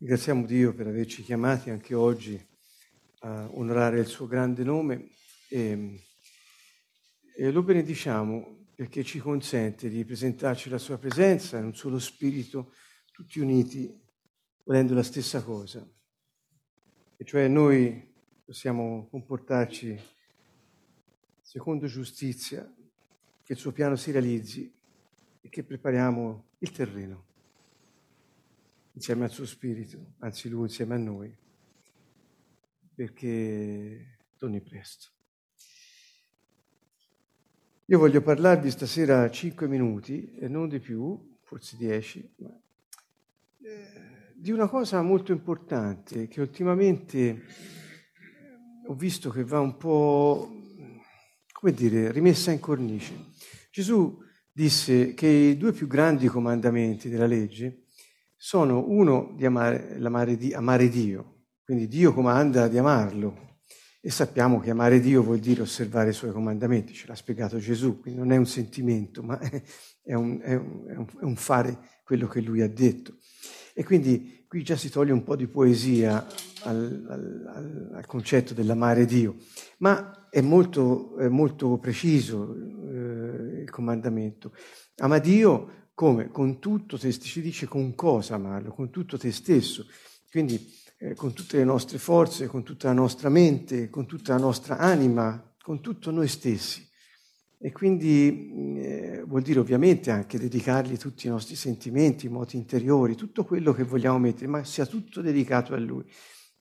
Ringraziamo Dio per averci chiamati anche oggi a onorare il suo grande nome e, e, lo benediciamo perché ci consente di presentarci la sua presenza in un solo spirito, tutti uniti, volendo la stessa cosa. E cioè noi possiamo comportarci secondo giustizia, che il suo piano si realizzi e che prepariamo il terreno insieme al suo spirito, anzi lui insieme a noi, perché torni presto. Io voglio parlarvi stasera cinque minuti e non di più, forse dieci, ma, eh, di una cosa molto importante che ultimamente eh, ho visto che va un po', come dire, rimessa in cornice. Gesù disse che i due più grandi comandamenti della legge sono uno di amare, amare, amare Dio, quindi Dio comanda di amarlo e sappiamo che amare Dio vuol dire osservare i suoi comandamenti, ce l'ha spiegato Gesù, quindi non è un sentimento, ma è un, è un, è un fare quello che lui ha detto. E quindi qui già si toglie un po' di poesia al, al, al concetto dell'amare Dio, ma è molto, è molto preciso eh, il comandamento. Ama Dio come? Con tutto te, ci dice con cosa amarlo, con tutto te stesso. Quindi eh, con tutte le nostre forze, con tutta la nostra mente, con tutta la nostra anima, con tutto noi stessi. E quindi eh, vuol dire ovviamente anche dedicargli tutti i nostri sentimenti, i moti interiori, tutto quello che vogliamo mettere, ma sia tutto dedicato a Lui.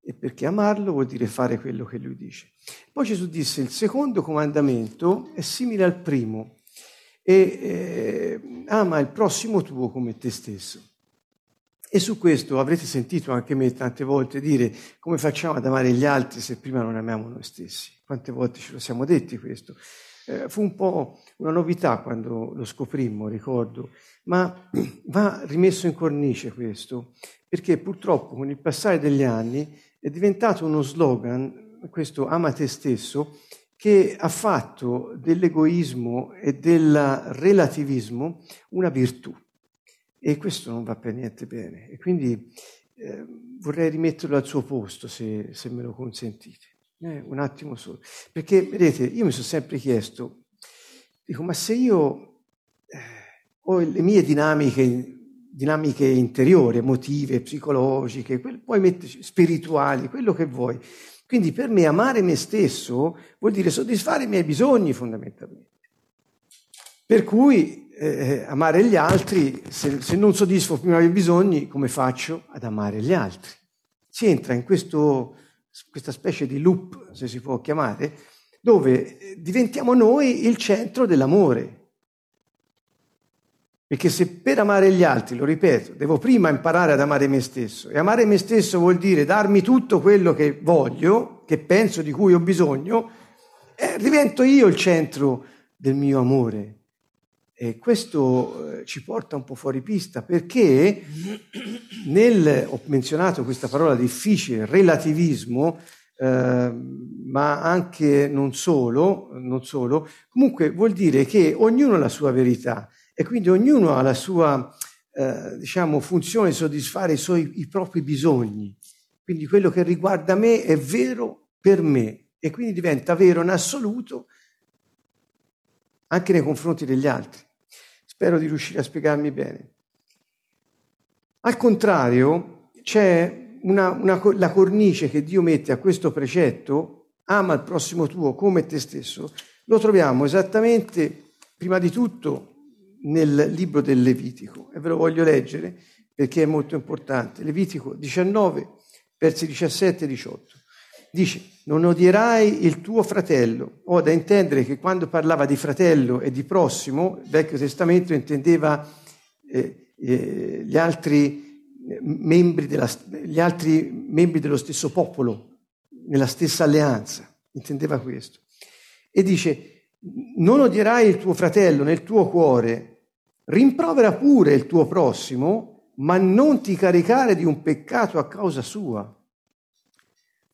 E perché amarlo vuol dire fare quello che Lui dice. Poi Gesù disse, il secondo comandamento è simile al primo, e eh, ama il prossimo tuo come te stesso. E su questo avrete sentito anche me tante volte dire come facciamo ad amare gli altri se prima non amiamo noi stessi. Quante volte ce lo siamo detti questo? Eh, fu un po' una novità quando lo scoprimmo, ricordo, ma va rimesso in cornice questo, perché purtroppo con il passare degli anni è diventato uno slogan, questo ama te stesso, che ha fatto dell'egoismo e del relativismo una virtù. E questo non va per niente bene. E quindi eh, vorrei rimetterlo al suo posto, se, se me lo consentite. Eh, un attimo solo. Perché, vedete, io mi sono sempre chiesto, dico, ma se io eh, ho le mie dinamiche, dinamiche interiori, emotive, psicologiche, poi metterci spirituali, quello che vuoi, quindi per me amare me stesso vuol dire soddisfare i miei bisogni fondamentalmente. Per cui eh, amare gli altri, se, se, non soddisfo i miei bisogni, come faccio ad amare gli altri? Si entra in questo, questa specie di loop, se si può chiamare, dove eh, diventiamo noi il centro dell'amore. Perché se per amare gli altri, lo ripeto, devo prima imparare ad amare me stesso, e amare me stesso vuol dire darmi tutto quello che voglio, che penso, di cui ho bisogno, eh, divento io il centro del mio amore. E questo eh, ci porta un po' fuori pista perché nel, ho menzionato questa parola difficile, relativismo, eh, ma anche non solo, non solo, comunque vuol dire che ognuno ha la sua verità e quindi ognuno ha la sua eh, diciamo, funzione di soddisfare i suoi i propri bisogni. Quindi quello che riguarda me è vero per me e quindi diventa vero in assoluto anche nei confronti degli altri. Spero di riuscire a spiegarmi bene. Al contrario, c'è una, una, la cornice che Dio mette a questo precetto, ama il prossimo tuo come te stesso, lo troviamo esattamente, prima di tutto, nel libro del Levitico e ve lo voglio leggere perché è molto importante. Levitico 19, versi 17 e 18. Dice, non odierai il tuo fratello. Ho da intendere che quando parlava di fratello e di prossimo, il Vecchio Testamento intendeva eh, eh, gli, altri eh, della, gli altri membri dello stesso popolo, nella stessa alleanza. Intendeva questo. E dice, non odierai il tuo fratello nel tuo cuore, Rimprovera pure il tuo prossimo, ma non ti caricare di un peccato a causa sua.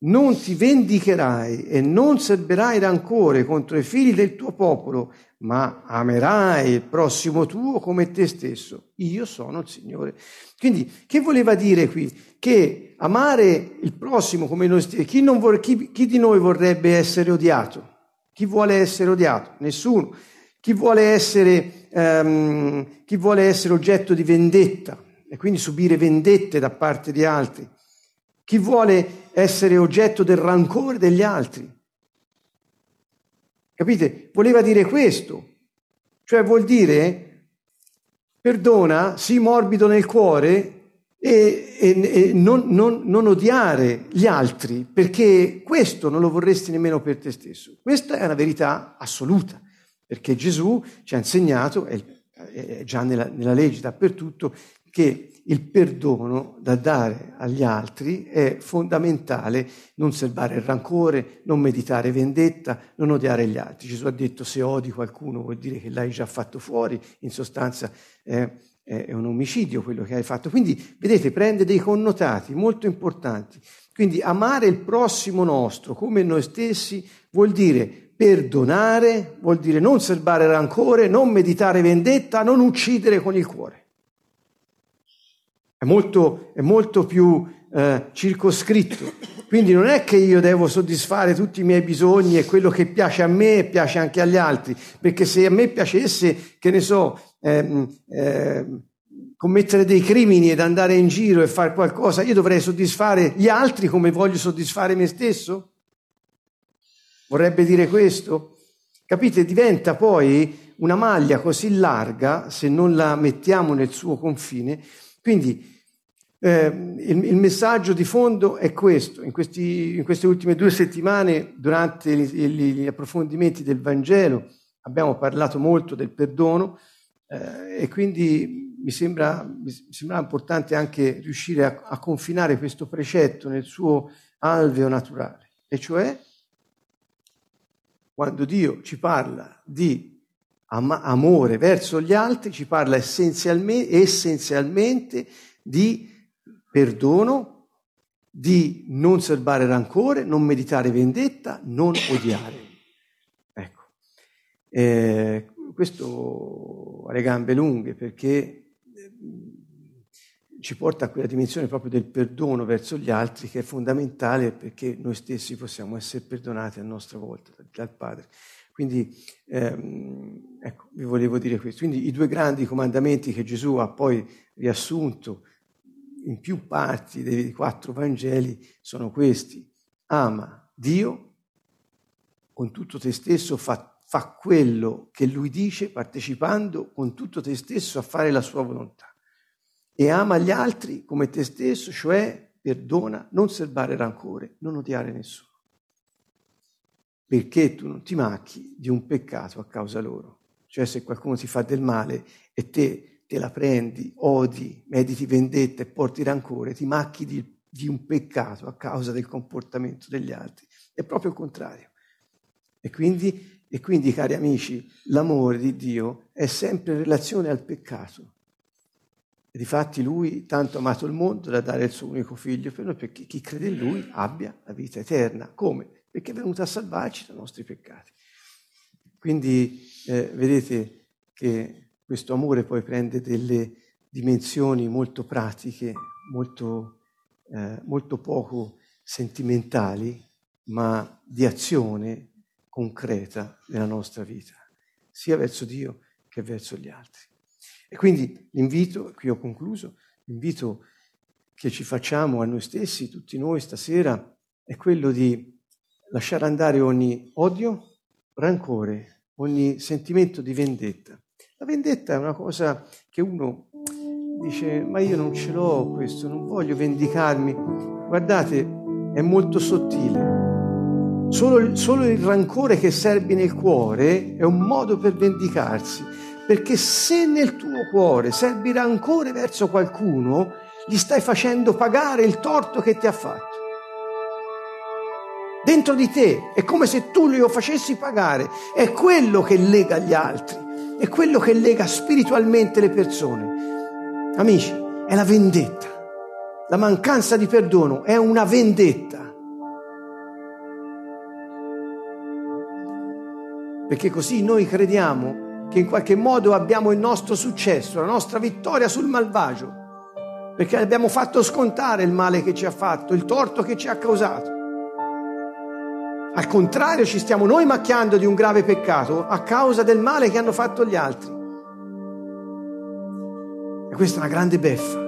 non ti vendicherai e non serberai rancore contro i figli del tuo popolo, ma amerai il prossimo tuo come te stesso. Io sono il Signore. Quindi, che voleva dire qui? Che amare il prossimo come noi stessi, chi, vor- chi, chi di noi vorrebbe essere odiato? Chi vuole essere odiato? Nessuno. Chi vuole essere, um, chi vuole essere oggetto di vendetta e quindi subire vendette da parte di altri? Chi vuole essere oggetto del rancore degli altri? Capite? Voleva dire questo. Cioè vuol dire perdona, sii morbido nel cuore e, e, e non, non, non, odiare gli altri, perché questo non lo vorresti nemmeno per te stesso. Questa è una verità assoluta, perché Gesù ci ha insegnato, è, già nella, nella legge dappertutto, che il perdono da dare agli altri è fondamentale, non serbare il rancore, non meditare vendetta, non odiare gli altri. Gesù ha detto se odi qualcuno vuol dire che l'hai già fatto fuori, in sostanza è, è un omicidio quello che hai fatto. Quindi, vedete, prende dei connotati molto importanti. Quindi amare il prossimo nostro come noi stessi vuol dire perdonare, vuol dire non serbare rancore, non meditare vendetta, non uccidere con il cuore. È molto, è molto più eh, circoscritto. Quindi non è che io devo soddisfare tutti i miei bisogni e quello che piace a me piace anche agli altri, perché se a me piacesse, che ne so, ehm, ehm, commettere dei crimini ed andare in giro e fare qualcosa, io dovrei soddisfare gli altri come voglio soddisfare me stesso? Vorrebbe dire questo? Capite? Diventa poi una maglia così larga, se non la mettiamo nel suo confine, quindi eh, il, il, messaggio di fondo è questo. In, questi, in queste ultime due settimane, durante gli, gli, approfondimenti del Vangelo, abbiamo parlato molto del perdono eh, e quindi mi sembra, mi sembra, importante anche riuscire a, a confinare questo precetto nel suo alveo naturale, e cioè quando Dio ci parla di am- amore verso gli altri, ci parla essenzialmente, essenzialmente di perdono, di non serbare rancore, non meditare vendetta, non odiare. Ecco, eh, questo ha le gambe lunghe perché ci porta a quella dimensione proprio del perdono verso gli altri che è fondamentale perché noi stessi possiamo essere perdonati a nostra volta dal Padre. Quindi ehm, ecco, vi volevo dire questo. Quindi i due grandi comandamenti che Gesù ha poi riassunto in più parti dei quattro Vangeli sono questi. Ama Dio con tutto te stesso, fa, fa quello che Lui dice partecipando con tutto te stesso a fare la sua volontà. E ama gli altri come te stesso, cioè perdona, non serbare rancore, non odiare nessuno perché tu non ti macchi di un peccato a causa loro. Cioè se qualcuno ti fa del male e te te la prendi, odi, mediti vendetta e porti rancore, ti macchi di, di un peccato a causa del comportamento degli altri. È proprio il contrario. E quindi, e quindi, cari amici, l'amore di Dio è sempre in relazione al peccato. E difatti lui tanto ha amato il mondo da dare il suo unico figlio per noi, perché chi crede in lui abbia la vita eterna. Come? perché è venuto a salvarci dai nostri peccati. Quindi eh, vedete che questo amore poi prende delle dimensioni molto pratiche, molto, eh, molto poco sentimentali, ma di azione concreta nella nostra vita, sia verso Dio che verso gli altri. E quindi l'invito, qui ho concluso, l'invito che ci facciamo a noi stessi, tutti noi stasera, è quello di lasciare andare ogni odio, rancore, ogni sentimento di vendetta. La vendetta è una cosa che uno dice, ma io non ce l'ho questo, non voglio vendicarmi. Guardate, è molto sottile. Solo, solo il rancore che serbi nel cuore è un modo per vendicarsi, perché se nel tuo cuore servi rancore verso qualcuno, gli stai facendo pagare il torto che ti ha fatto. Dentro di te è come se tu glielo facessi pagare. È quello che lega gli altri, è quello che lega spiritualmente le persone. Amici, è la vendetta. La mancanza di perdono è una vendetta. Perché così noi crediamo che in qualche modo abbiamo il nostro successo, la nostra vittoria sul malvagio, perché abbiamo fatto scontare il male che ci ha fatto, il torto che ci ha causato. Al contrario, ci stiamo noi macchiando di un grave peccato a causa del male che hanno fatto gli altri. E questa è una grande beffa.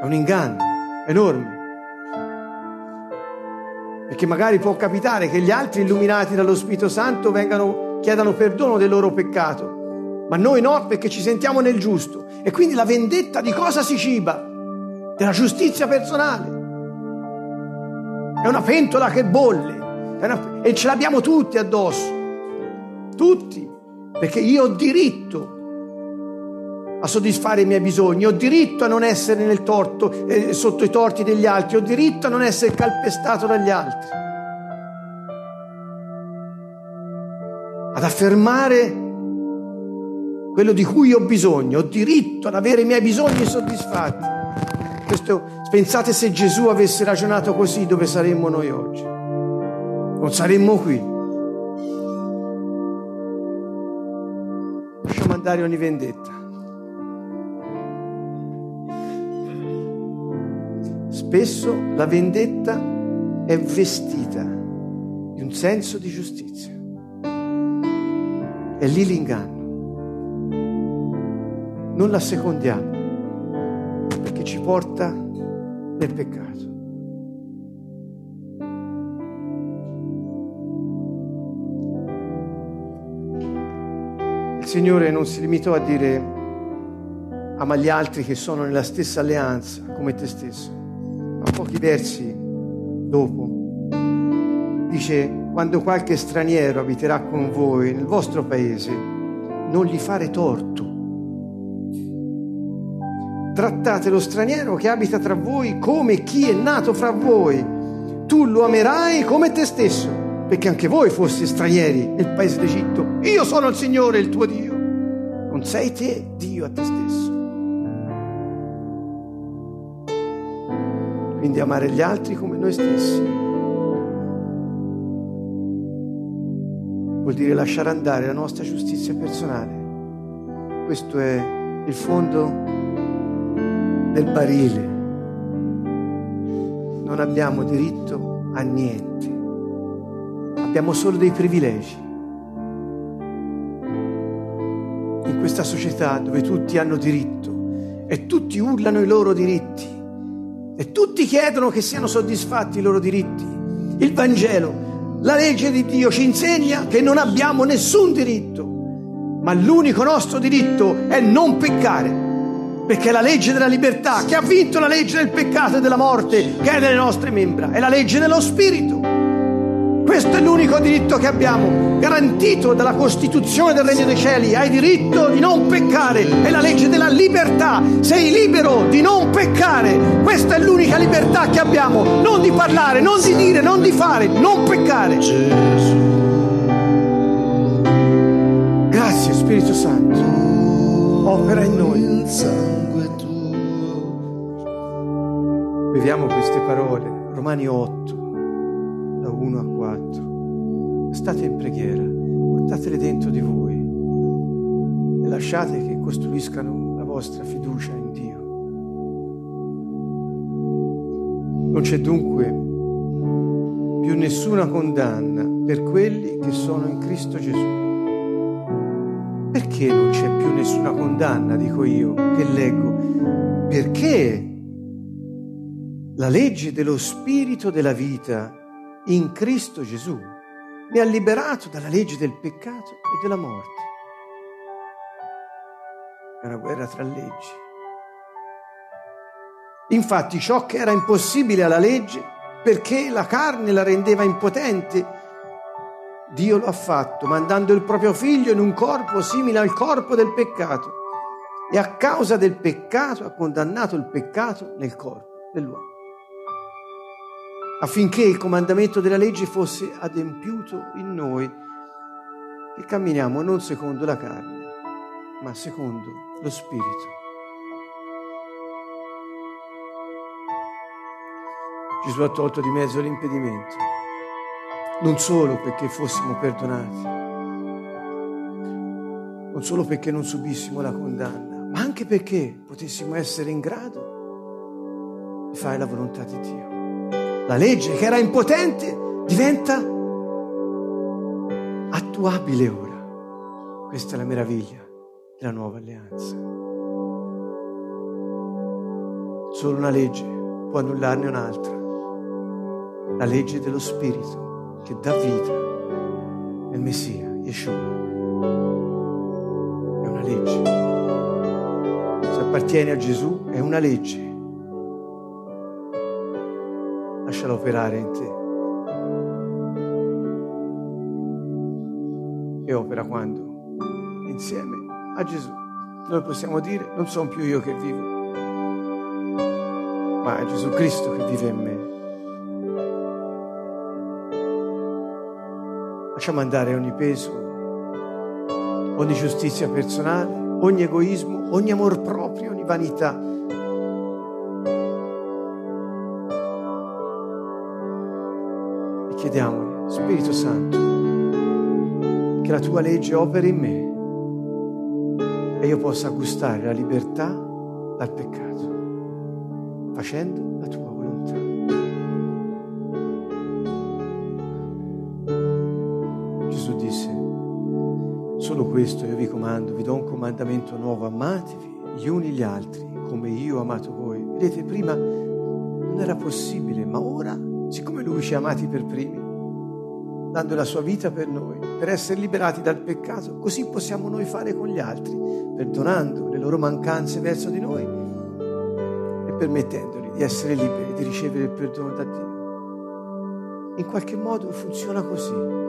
È un inganno enorme. Perché magari può capitare che gli altri illuminati dallo Spirito Santo vengano, chiedano perdono del loro peccato, ma noi no perché ci sentiamo nel giusto. E quindi la vendetta di cosa si ciba? Della giustizia personale. È una pentola che bolle una... e ce l'abbiamo tutti addosso. Tutti. Perché io ho diritto a soddisfare i miei bisogni, ho diritto a non essere nel torto, eh, sotto i torti degli altri, ho diritto a non essere calpestato dagli altri. Ad affermare quello di cui ho bisogno, ho diritto ad avere i miei bisogni soddisfatti. Questo, pensate se Gesù avesse ragionato così, dove saremmo noi oggi? Non saremmo qui. Lasciamo andare ogni vendetta. Spesso la vendetta è vestita di un senso di giustizia. È lì l'inganno. Non la secondiamo perché ci porta nel peccato. Il Signore non si limitò a dire ama gli altri che sono nella stessa alleanza come te stesso pochi versi dopo, dice, quando qualche straniero abiterà con voi nel vostro paese, non gli fare torto. Trattate lo straniero che abita tra voi come chi è nato fra voi. Tu lo amerai come te stesso, perché anche voi foste stranieri nel paese d'Egitto. Io sono il Signore, il tuo Dio. Non sei te Dio a te stesso. Quindi amare gli altri come noi stessi. Vuol dire lasciare andare la nostra giustizia personale. Questo è il fondo del barile. Non abbiamo diritto a niente, abbiamo solo dei privilegi. In questa società dove tutti hanno diritto e tutti urlano i loro diritti, e tutti chiedono che siano soddisfatti i loro diritti. Il Vangelo, la legge di Dio ci insegna che non abbiamo nessun diritto, ma l'unico nostro diritto è non peccare, perché è la legge della libertà che ha vinto la legge del peccato e della morte che è nelle nostre membra, è la legge dello Spirito. Questo è l'unico diritto che abbiamo, garantito dalla Costituzione del Regno dei Cieli. Hai diritto di non peccare, è la legge della libertà. Sei libero di non peccare. Questa è l'unica libertà che abbiamo, non di parlare, non di dire, non di fare, non peccare. Grazie Spirito Santo, opera in noi. Vediamo queste parole, Romani 8 da 1 a 4. State in preghiera, portatele dentro di voi e lasciate che costruiscano la vostra fiducia in Dio. Non c'è dunque più nessuna condanna per quelli che sono in Cristo Gesù. Perché non c'è più nessuna condanna, dico io, che leggo? Perché la legge dello Spirito della vita in Cristo Gesù mi ha liberato dalla legge del peccato e della morte. È una guerra tra leggi. Infatti ciò che era impossibile alla legge, perché la carne la rendeva impotente, Dio lo ha fatto, mandando il proprio figlio in un corpo simile al corpo del peccato. E a causa del peccato ha condannato il peccato nel corpo dell'uomo affinché il comandamento della legge fosse adempiuto in noi, che camminiamo non secondo la carne, ma secondo lo Spirito. Gesù ha tolto di mezzo l'impedimento. non solo perché fossimo perdonati, non solo perché non subissimo la condanna, ma anche perché potessimo essere in grado di fare la volontà di Dio. La legge che era impotente diventa attuabile ora. Questa è la meraviglia della nuova alleanza. Solo una legge può annullarne un'altra. La legge dello Spirito che dà vita nel Messia, Yeshua. È una legge. Se appartiene a Gesù è una legge. Lasciala operare in te. E opera quando? Insieme a Gesù. Noi possiamo dire, non sono più io che vivo, ma è Gesù Cristo che vive in me. Lasciamo andare ogni peso, ogni giustizia personale, ogni egoismo, ogni amor proprio, ogni vanità. Chiediamogli, Spirito Santo, che la tua legge operi in me e io possa gustare la libertà dal peccato, facendo la tua volontà. Gesù disse, solo questo io vi comando, vi do un comandamento nuovo, amatevi gli uni gli altri come io ho amato voi. Vedete, prima non era possibile, ma ora, siccome lui ci ha amati per primi, dando la sua vita per noi, per essere liberati dal peccato, così possiamo noi fare con gli altri, perdonando le loro mancanze verso di noi e permettendogli di essere liberi, di ricevere il perdono da Dio. In qualche modo funziona così.